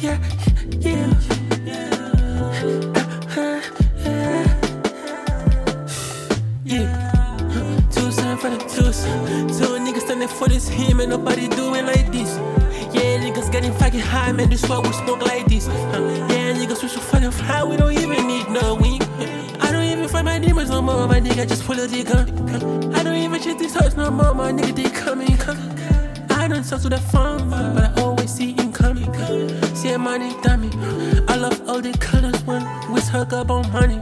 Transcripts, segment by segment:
yeah, yeah. yeah. Two niggas standing for this Him and Nobody doing like this. Yeah, niggas getting fucking high, man. This why we smoke like this. Uh, yeah, niggas, we should fucking fly. We don't even need no wing. I don't even fight my demons no more, my nigga. Just follow the gun. I don't even check these hoes no more, my nigga. They coming. I don't talk to the phone, but I always see a money dummy. I love all the colors when we talk about money.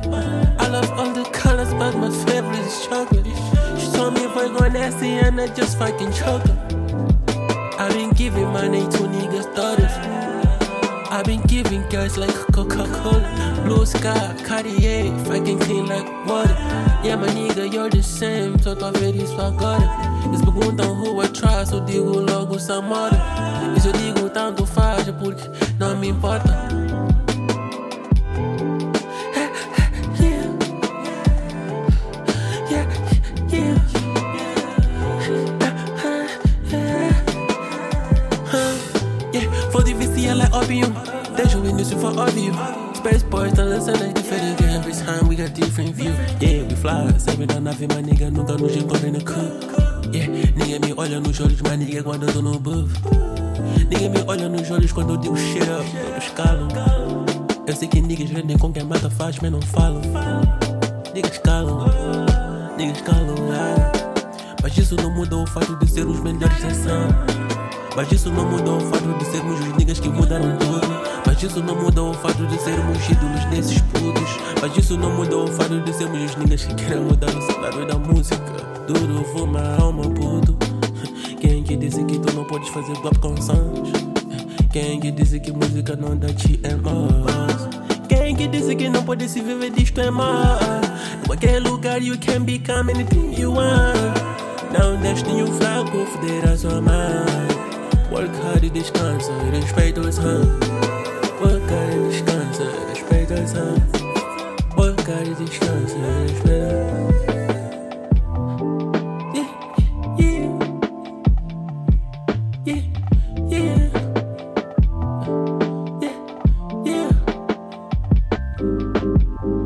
I love all the colors, but my favorite is chocolate. She told me if I go nasty and I just fucking choke. I've been giving money to niggas' daughters. I've been giving girls like Coca-Cola, Blue Sky, Cartier, fucking clean like water. Yeah, my nigga, you're the same, só tua vez isso agora. Eles perguntam who I trust, eu digo logo Samora. E se eu digo tanto faz, importa. Yeah, yeah, yeah. Yeah, for the VC, I like opium. Deixa o início for óbvio. Space Boys tá lançando as diferentes. Every time we got different view. Yeah, we fly. Sempre na nave, mas nigga nunca nos encontra no cu. Yeah, ninguém me olha nos olhos, mas nigga quando eu tô no buff. Ninguém me olha nos olhos quando eu digo up. Todos calam. Eu sei que niggas vendem com quem mata faz, mas não falam. Niggas calam. Niggas calam. ah. Mas isso não muda o fato de ser os melhores da sala. Mas isso não muda o fato de sermos os niggas que mudaram tudo. Mas isso não muda o fato de sermos ídolos desses putos. Mas isso não muda o fato de sermos os niggas que querem mudar o cenário da música. Duro, fuma, alma, puto. Não podes fazer pop com sons? Quem que disse que música não dá TMOs? Quem que disse que não pode se viver disto é mal? Em qualquer lugar you can become anything you want. Não deixe nenhum fraco foder a sua mãe. Work hard e descansa, respeita os rãs. Work hard e descansa, respeita os rãs. Work hard e descansa, respeita